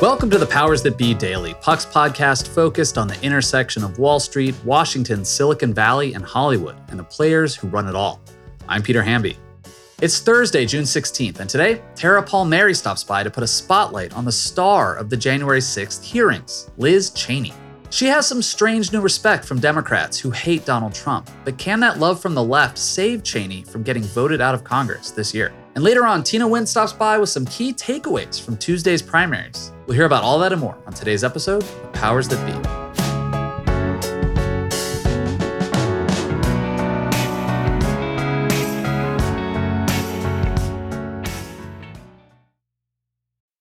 Welcome to the Powers That Be Daily, Puck's podcast focused on the intersection of Wall Street, Washington, Silicon Valley, and Hollywood, and the players who run it all. I'm Peter Hamby. It's Thursday, June 16th, and today, Tara Palmeri stops by to put a spotlight on the star of the January 6th hearings, Liz Cheney. She has some strange new respect from Democrats who hate Donald Trump, but can that love from the left save Cheney from getting voted out of Congress this year? And later on, Tina Nguyen stops by with some key takeaways from Tuesday's primaries. We'll hear about all that and more on today's episode of Powers That Be.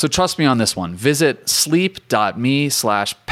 So trust me on this one. Visit sleep.me slash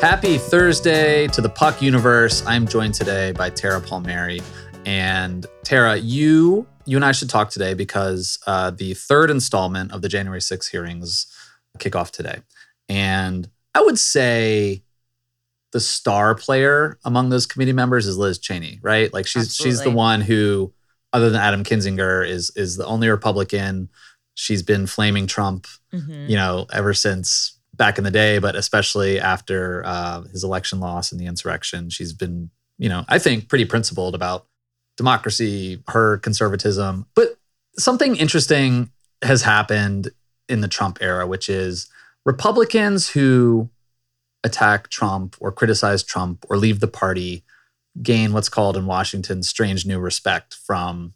Happy Thursday to the Puck universe. I'm joined today by Tara Palmeri. And Tara, you you and I should talk today because uh, the third installment of the January 6 hearings kick off today. And I would say the star player among those committee members is Liz Cheney, right? Like she's Absolutely. she's the one who, other than Adam Kinzinger, is is the only Republican. She's been flaming Trump, Mhm. you know, ever since back in the day, but especially after uh, his election loss and the insurrection. She's been, you know, I think pretty principled about democracy, her conservatism. But something interesting has happened in the Trump era, which is Republicans who attack Trump or criticize Trump or leave the party gain what's called in Washington strange new respect from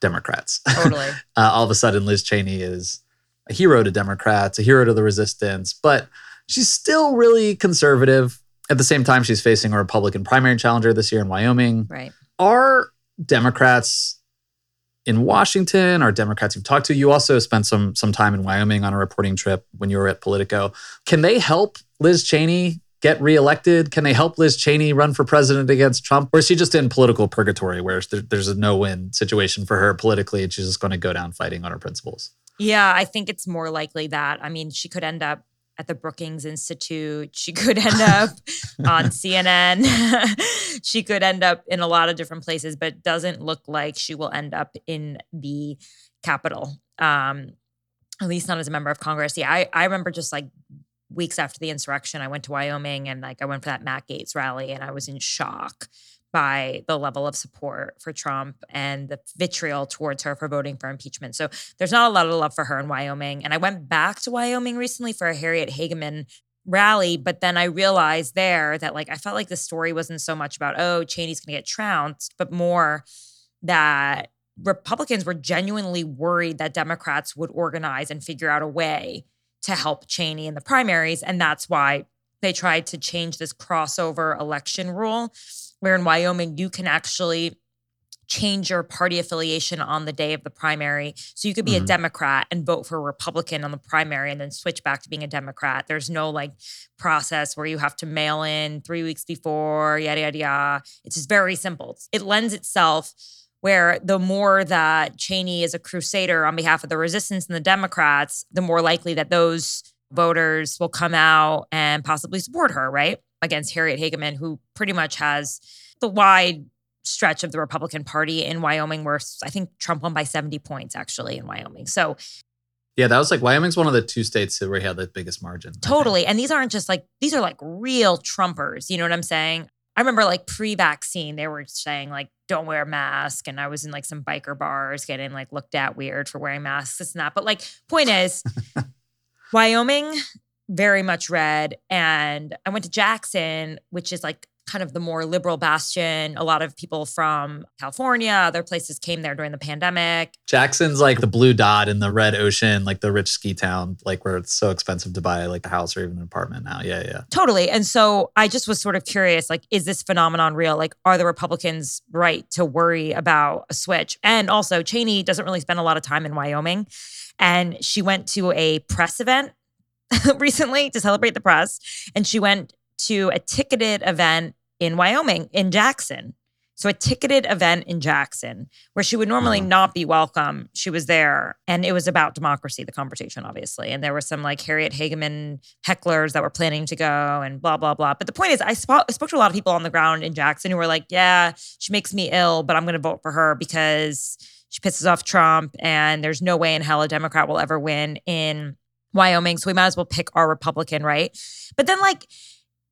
Democrats. Totally. uh, all of a sudden Liz Cheney is a hero to Democrats, a hero to the resistance, but she's still really conservative. At the same time, she's facing a Republican primary challenger this year in Wyoming. Right. Are Democrats in Washington, are Democrats you've talked to? You also spent some some time in Wyoming on a reporting trip when you were at Politico. Can they help Liz Cheney get reelected? Can they help Liz Cheney run for president against Trump? Or is she just in political purgatory where there's a no win situation for her politically and she's just going to go down fighting on her principles? Yeah, I think it's more likely that. I mean, she could end up at the Brookings Institute. She could end up on CNN. she could end up in a lot of different places, but doesn't look like she will end up in the Capitol. Um, at least not as a member of Congress. Yeah, I, I remember just like weeks after the insurrection, I went to Wyoming and like I went for that Matt Gaetz rally and I was in shock by the level of support for Trump and the vitriol towards her for voting for impeachment. So there's not a lot of love for her in Wyoming. And I went back to Wyoming recently for a Harriet Hageman rally, but then I realized there that like I felt like the story wasn't so much about, oh, Cheney's gonna get trounced, but more that Republicans were genuinely worried that Democrats would organize and figure out a way to help Cheney in the primaries. And that's why they tried to change this crossover election rule, where in Wyoming, you can actually change your party affiliation on the day of the primary. So you could be Mhm. a Democrat and vote for a Republican on the primary and then switch back to being a Democrat. There's no like process where you have to mail in three weeks before, yada, yada, yada. It's just very simple. It lends itself where the more that Cheney is a crusader on behalf of the resistance and the Democrats, the more likely that those voters will come out and possibly support her, right? Against Harriet Hageman, who pretty much has the wide stretch of the Republican Party in Wyoming, where I think Trump won by 70 points actually in Wyoming. So Yeah, that was like Wyoming's one of the two states where he had the biggest margin. Totally. And these aren't just like, these are like real Trumpers. You know what I'm saying? I remember like pre vaccine, they were saying like, don't wear a mask. And I was in like some biker bars getting like looked at weird for wearing masks, this and that. But like, point is, Wyoming, very much red. And I went to Jackson, which is like kind of the more liberal bastion. A lot of people from California, other places came there during the pandemic. Jackson's like the blue dot in the red ocean, like the rich ski town, like where it's so expensive to buy like a house or even an apartment now. Yeah, yeah. Totally. And so I just was sort of curious like, is this phenomenon real? Like, are the Republicans right to worry about a switch? And also, Cheney doesn't really spend a lot of time in Wyoming. And she went to a press event recently to celebrate the press. And she went to a ticketed event in Wyoming, in Jackson. So, a ticketed event in Jackson where she would normally Uh-huh. not be welcome. She was there and it was about democracy, the conversation, obviously. And there were some like Harriet Hageman hecklers that were planning to go and blah, blah, blah. But the point is, I spoke, I spoke to a lot of people on the ground in Jackson who were like, yeah, she makes me ill, but I'm going to vote for her because she pisses off Trump and there's no way in hell a Democrat will ever win in Wyoming. So we might as well pick our Republican, right? But then, like,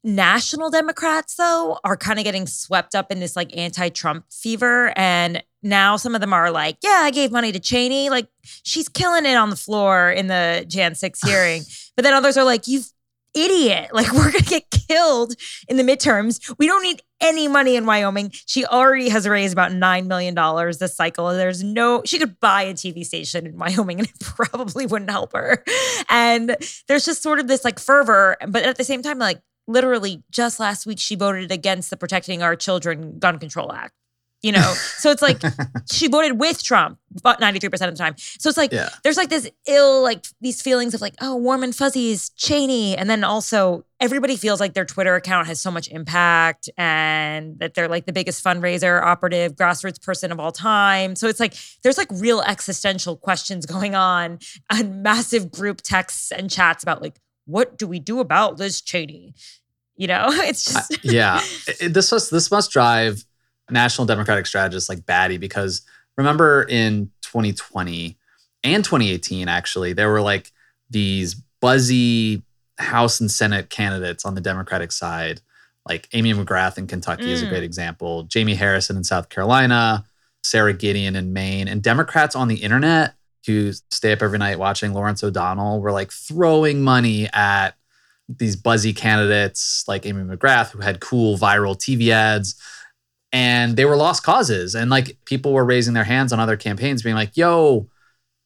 national Democrats, though, are kind of getting swept up in this like anti Trump fever. And now some of them are like, yeah, I gave money to Cheney. Like, she's killing it on the floor in the Jan 6 hearing. but then others are like, you idiot. Like, we're going to get killed in the midterms. We don't need any money in Wyoming. She already has raised about $9 million this cycle. There's no, she could buy a TV station in Wyoming and it probably wouldn't help her. And there's just sort of this like fervor. But at the same time, like, literally just last week, she voted against the Protecting Our Children Gun Control Act. You know, so it's like she voted with Trump, but 93% of the time. So it's like, Yeah. there's like this ill, like these feelings of like, oh, warm and fuzzies, Cheney. And then also everybody feels like their Twitter account has so much impact and that they're like the biggest fundraiser, operative, grassroots person of all time. So it's like there's like real existential questions going on and massive group texts and chats about like, what do we do about Liz Cheney? You know, it's just yeah. It- this must this must drive national Democratic strategists like batty because remember in 2020 and 2018 actually there were like these buzzy House and Senate candidates on the Democratic side, like Amy McGrath in Kentucky is a Mm. great example, Jamie Harrison in South Carolina, Sara Gideon in Maine, and Democrats on the internet who stay up every night watching Lawrence O'Donnell were like throwing money at these buzzy candidates like Amy McGrath who had cool viral TV ads and they were lost causes. And like people were raising their hands on other campaigns being like yo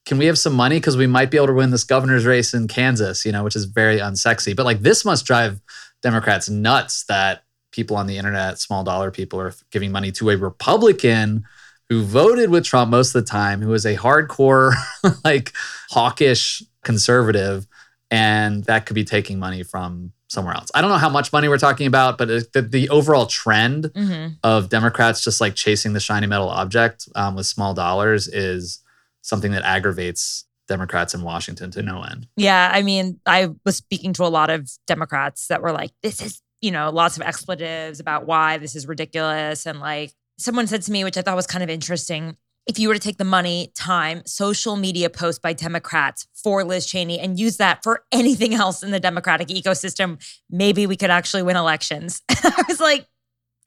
can we have some money? Because we might be able to win this governor's race in Kansas you know which is very unsexy. But like this must drive democrats nuts that people on the internet small dollar people are giving money to a republican who voted with Trump most of the time who is a hardcore like hawkish conservative and that could be taking money from somewhere else. I don't know how much money we're talking about, but it, the, the overall trend Mhm. of Democrats just like chasing the shiny metal object um, with small dollars is something that aggravates Democrats in Washington to no end. Yeah, I mean, I was speaking to a lot of Democrats that were like, this is, you know, lots of expletives about why this is ridiculous. And like, someone said to me, which I thought was kind of interesting if you were to take the money, time, social media posts by Democrats for Liz Cheney and use that for anything else in the Democratic ecosystem, maybe we could actually win elections. I was like,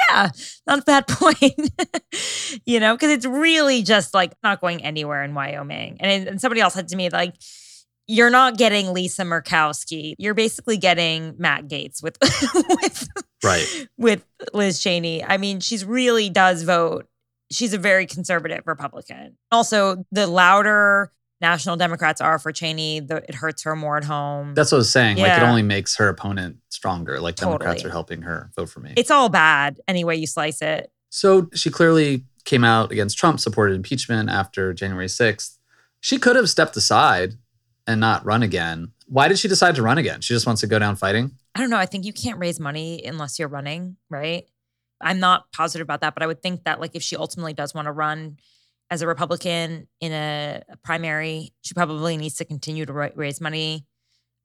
yeah, not a bad point. you know, because it's really just like not going anywhere in Wyoming. And, and somebody else said to me, like, you're not getting Lisa Murkowski. You're basically getting Matt Gaetz with with Right. with Liz Cheney. I mean, she's really does vote. She's a very conservative Republican. Also, the louder national Democrats are for Cheney, the, it hurts her more at home. That's what I was saying. Like it only makes her opponent stronger. Like Democrats are helping her vote for me. it's all bad any way you slice it. So she clearly came out against Trump, supported impeachment after January 6th. She could have stepped aside and not run again. Why did she decide to run again? She just wants to go down fighting? I don't know. I think you can't raise money unless you're running, right? I'm not positive about that, but I would think that like if she ultimately does want to run as a Republican in a, primary, she probably needs to continue to raise money.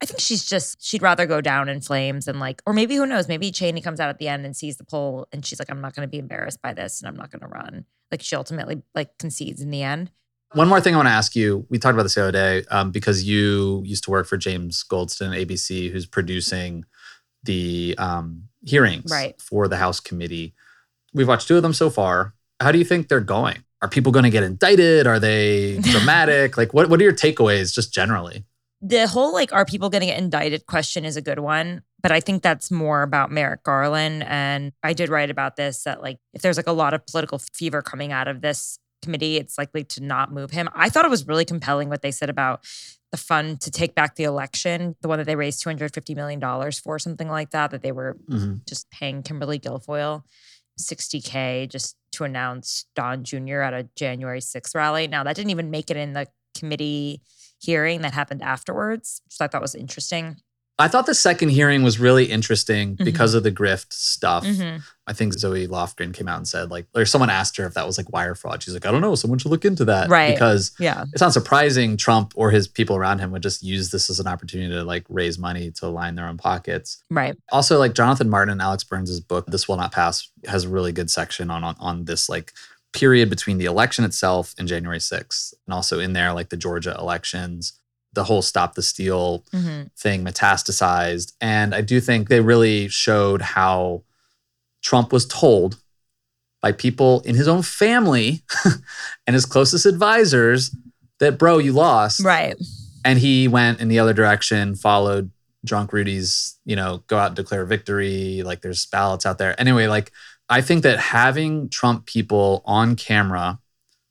I think she's just she'd rather go down in flames and like, or maybe who knows? Maybe Cheney comes out at the end and sees the poll and she's like, I'm not going to be embarrassed by this and I'm not going to run. Like she ultimately like concedes in the end. One more thing I want to ask you. We talked about this the other day um, because you used to work for James Goldston, ABC, who's producing the um, hearings Right. for the House committee. We've watched two of them so far. How do you think they're going? Are people going to get indicted? Are they dramatic? like, what, what are your takeaways just generally? the whole like are people going to get indicted question is a good one but i think that's more about merrick garland and i did write about this that like if there's like a lot of political fever coming out of this committee it's likely to not move him i thought it was really compelling what they said about the fund to take back the election the one that they raised 250 million dollars for something like that that they were Mhm. just paying kimberly guilfoyle 60k just to announce don jr at a january 6th rally now that didn't even make it in the committee hearing that happened afterwards, which I thought was interesting. I thought the second hearing was really interesting Mm-hmm. because of the grift stuff. Mhm. I think Zoe Lofgren came out and said, like, or someone asked her if that was like wire fraud. She's like, I don't know. Someone should look into that. Right. Because Yeah. it's not surprising Trump or his people around him would just use this as an opportunity to like raise money to line their own pockets. Right. Also, like Jonathan Martin and Alex Burns' book, This Will Not Pass, has a really good section on, on on this like period between the election itself and January 6th. And also in there, like the Georgia elections, the whole stop the steal hmm thing metastasized. And I do think they really showed how Trump was told by people in his own family and his closest advisors that, bro, you lost. Right. And he went in the other direction, followed drunk Rudy's, you know, go out and declare victory. Like there's ballots out there. Anyway, like I think that having Trump people on camera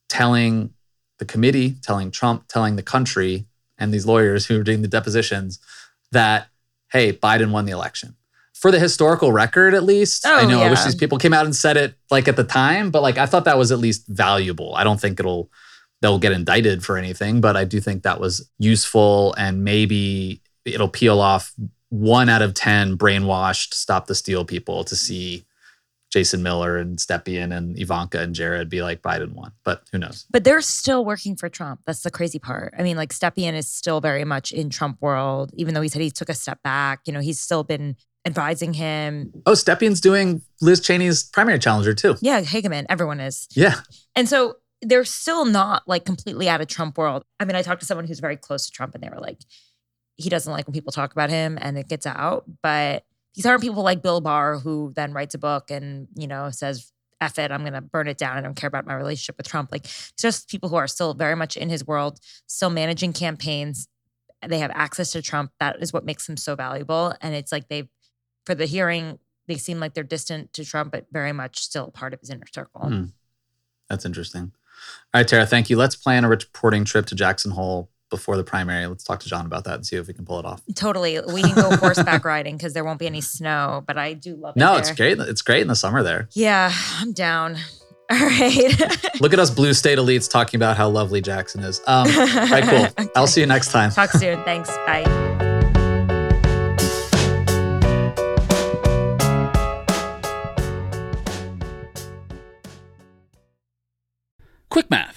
telling the committee, telling Trump, telling the country, and these lawyers who are doing the depositions that, hey, Biden won the election. For the historical record, at least. oh, I know I wish these people came out and said it like at the time, but like I thought that was at least valuable. I don't think it'll they'll get indicted for anything, but I do think that was useful and maybe it'll peel off one out of 10 brainwashed stop the steal people to see Jason Miller and Stepien and Ivanka and Jared be like Biden won. But who knows? But they're still working for Trump. That's the crazy part. I mean, like Stepien is still very much in Trump world, even though he said he took a step back. You know, he's still been advising him. Oh, Stepien's doing Liz Cheney's primary challenger too. Yeah, Hageman, everyone is. Yeah. And so they're still not like completely out of Trump world. I mean, I talked to someone who's very close to Trump and they were like, he doesn't like when people talk about him and it gets out. But these aren't people like Bill Barr who then writes a book and, you know, says, F it, I'm gonna burn it down. I don't care about my relationship with Trump. Like it's just people who are still very much in his world, still managing campaigns. They have access to Trump. That is what makes them so valuable. And it's like they've for the hearing, they seem like they're distant to Trump, but very much still part of his inner circle. Hmm. That's interesting. All right, Tara, thank you. Let's plan a reporting trip to Jackson Hole before the primary. Let's talk to John about that and see if we can pull it off. Totally. We can go horseback riding because there won't be any snow, but I do love it. No, there. it's great. It's great in the summer there. Yeah, I'm down. All right. Look at us blue state elites talking about how lovely Jackson is. Um, all right, cool. I'll see you next time. Talk soon. Thanks. Bye. Quick math.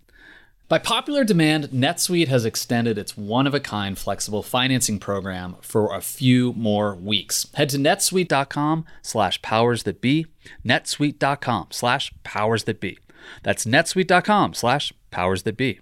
By popular demand, NetSuite has extended its one of a kind flexible financing program for a few more weeks. Head to netsuite.com slash powers that be, netsuite.com slash powers that be. That's netsuite.com slash powers that be.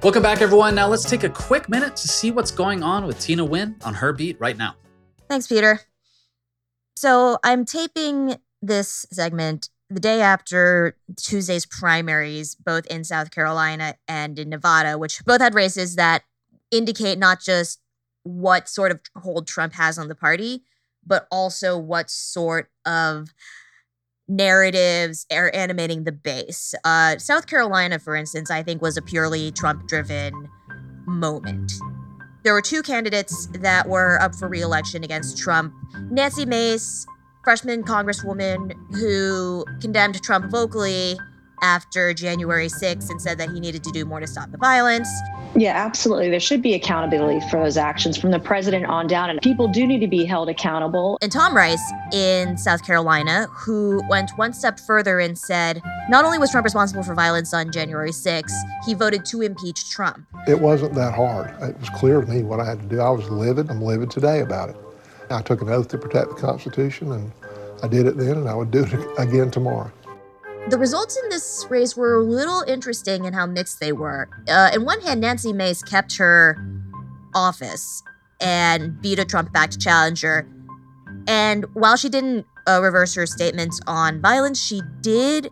Welcome back, everyone. Now let's take a quick minute to see what's going on with Tina Nguyen on her beat right now. Thanks, Peter. So I'm taping this segment the day after Tuesday's primaries, both in South Carolina and in Nevada, which both had races that indicate not just what sort of hold Trump has on the party, but also what sort of narratives are animating the base. Uh, South Carolina, for instance, I think was a purely Trump driven moment. There were two candidates that were up for reelection against Trump Nancy Mace, freshman congresswoman who condemned Trump vocally after January 6th and said that he needed to do more to stop the violence. Yeah, absolutely. There should be accountability for those actions from the president on down, and people do need to be held accountable. And Tom Rice in South Carolina, who went one step further and said not only was Trump responsible for violence on January 6th, he voted to impeach Trump. It wasn't that hard. It was clear to me what I had to do. I was livid. I'm livid today about it. I took an oath to protect the Constitution, and I did it then, and I would do it again tomorrow. The results in this race were a little interesting in how mixed they were. Uh, in one hand, Nancy Mace kept her office and beat a Trump backed challenger. And while she didn't uh, reverse her statements on violence, she did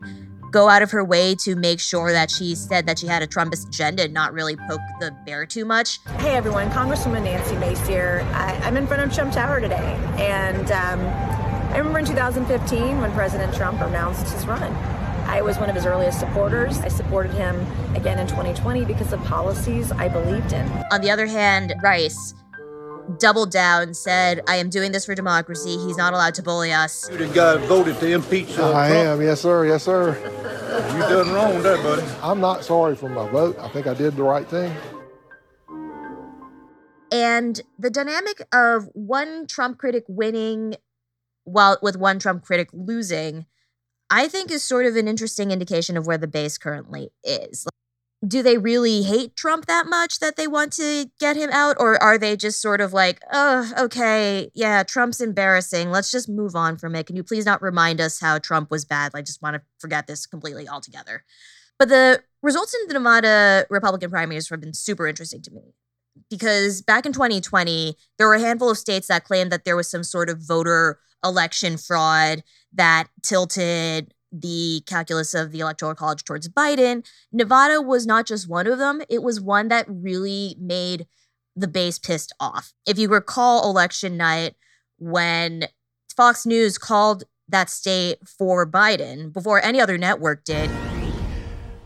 go out of her way to make sure that she said that she had a Trumpist agenda and not really poke the bear too much. Hey everyone, Congresswoman Nancy Mace here. I, am in front of Trump Tower today. And um, I remember in 2015 when President Trump announced his run. I was one of his earliest supporters. I supported him again in 2020 because of policies I believed in. On the other hand, Rice doubled down, said, I am doing this for democracy. He's not allowed to bully us. You the guy voted to impeach uh, I Trump. am, yes, sir, yes, sir. You done wrong there, buddy. I'm not sorry for my vote. I think I did the right thing. And the dynamic of one Trump critic winning while with one Trump critic losing I think is sort of an interesting indication of where the base currently is. Do they really hate Trump that much that they want to get him out? Or are they just sort of like, oh, okay, yeah, Trump's embarrassing. Let's just move on from it. Can you please not remind us how Trump was bad? I just want to forget this completely altogether. But the results in the Nevada Republican primaries have been super interesting to me because back in 2020, there were a handful of states that claimed that there was some sort of voter election fraud that tilted the calculus of the electoral college towards Biden. Nevada was not just one of them, it was one that really made the base pissed off. If you recall election night when Fox News called that state for Biden before any other network did,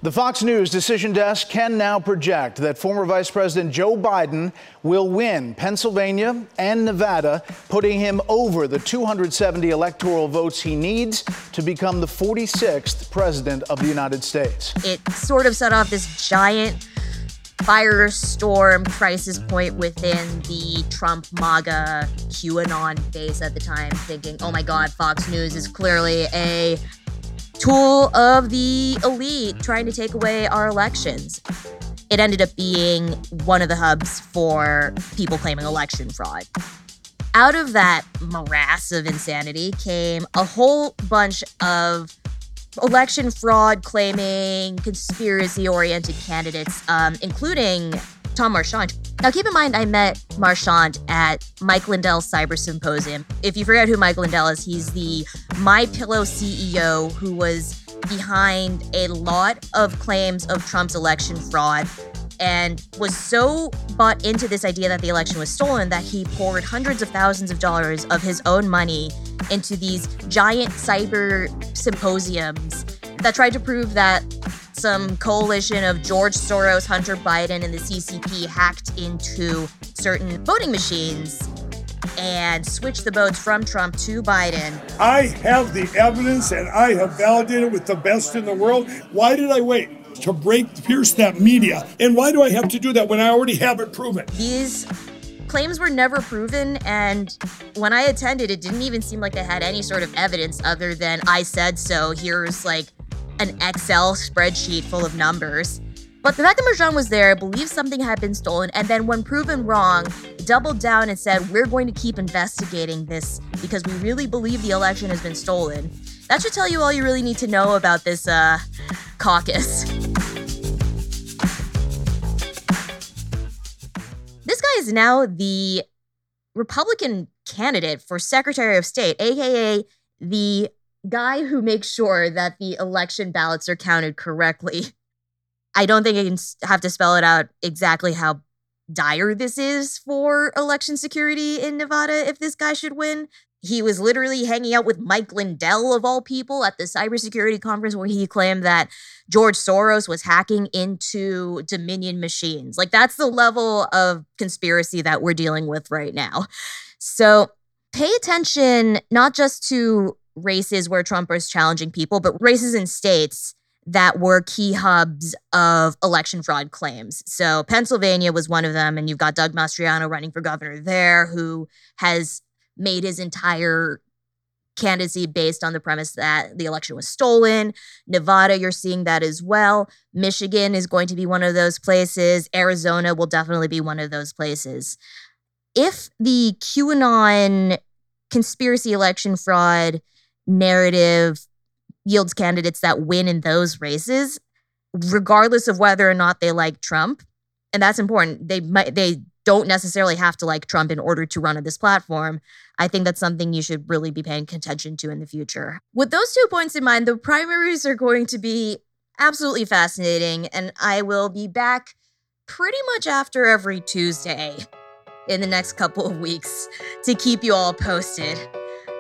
the Fox News decision desk can now project that former Vice President Joe Biden will win Pennsylvania and Nevada, putting him over the 270 electoral votes he needs to become the 46th President of the United States. It sort of set off this giant firestorm crisis point within the Trump MAGA QAnon base at the time, thinking, oh my God, Fox News is clearly a tool of the elite trying to take away our elections. It ended up being one of the hubs for people claiming election fraud. Out of that morass of insanity came a whole bunch of election fraud claiming, conspiracy oriented candidates, um, including Tom Marchant. Now, keep in mind, I met Marchant at Mike Lindell's Cyber Symposium. If you forget who Mike Lindell is, he's the My Pillow CEO who was behind a lot of claims of Trump's election fraud and was so bought into this idea that the election was stolen that he poured hundreds of thousands of dollars of his own money into these giant cyber symposiums that tried to prove that some coalition of George Soros, Hunter Biden, and the CCP hacked into certain voting machines and switched the votes from Trump to Biden. I have the evidence and I have validated with the best in the world. Why did I wait? To break, pierce that media. And why do I have to do that when I already have it proven? These claims were never proven, and when I attended, it didn't even seem like they had any sort of evidence other than I said so. Here's like an Excel spreadsheet full of numbers. But the fact that Marchant was there, believed something had been stolen, and then when proven wrong, doubled down and said, We're going to keep investigating this because we really believe the election has been stolen. That should tell you all you really need to know about this uh, caucus. This guy is now the Republican candidate for Secretary of State, aka the guy who makes sure that the election ballots are counted correctly. I don't think I can have to spell it out exactly how dire this is for election security in Nevada if this guy should win. He was literally hanging out with Mike Lindell, of all people, at the cybersecurity conference where he claimed that George Soros was hacking into Dominion machines. Like, that's the level of conspiracy that we're dealing with right now. So, pay attention not just to races where Trump was challenging people, but races in states that were key hubs of election fraud claims. So Pennsylvania was one of them, and you've got Doug Mastriano running for governor there, who has made his entire candidacy based on the premise that the election was stolen. Nevada, you're seeing that as well. Michigan is going to be one of those places. Arizona will definitely be one of those places. If the QAnon conspiracy election fraud narrative yields candidates that win in those races, regardless of whether or not they like Trump. And that's important. They might they don't necessarily have to like Trump in order to run on this platform. I think that's something you should really be paying attention to in the future. With those two points in mind, the primaries are going to be absolutely fascinating, and I will be back pretty much after every Tuesday in the next couple of weeks to keep you all posted.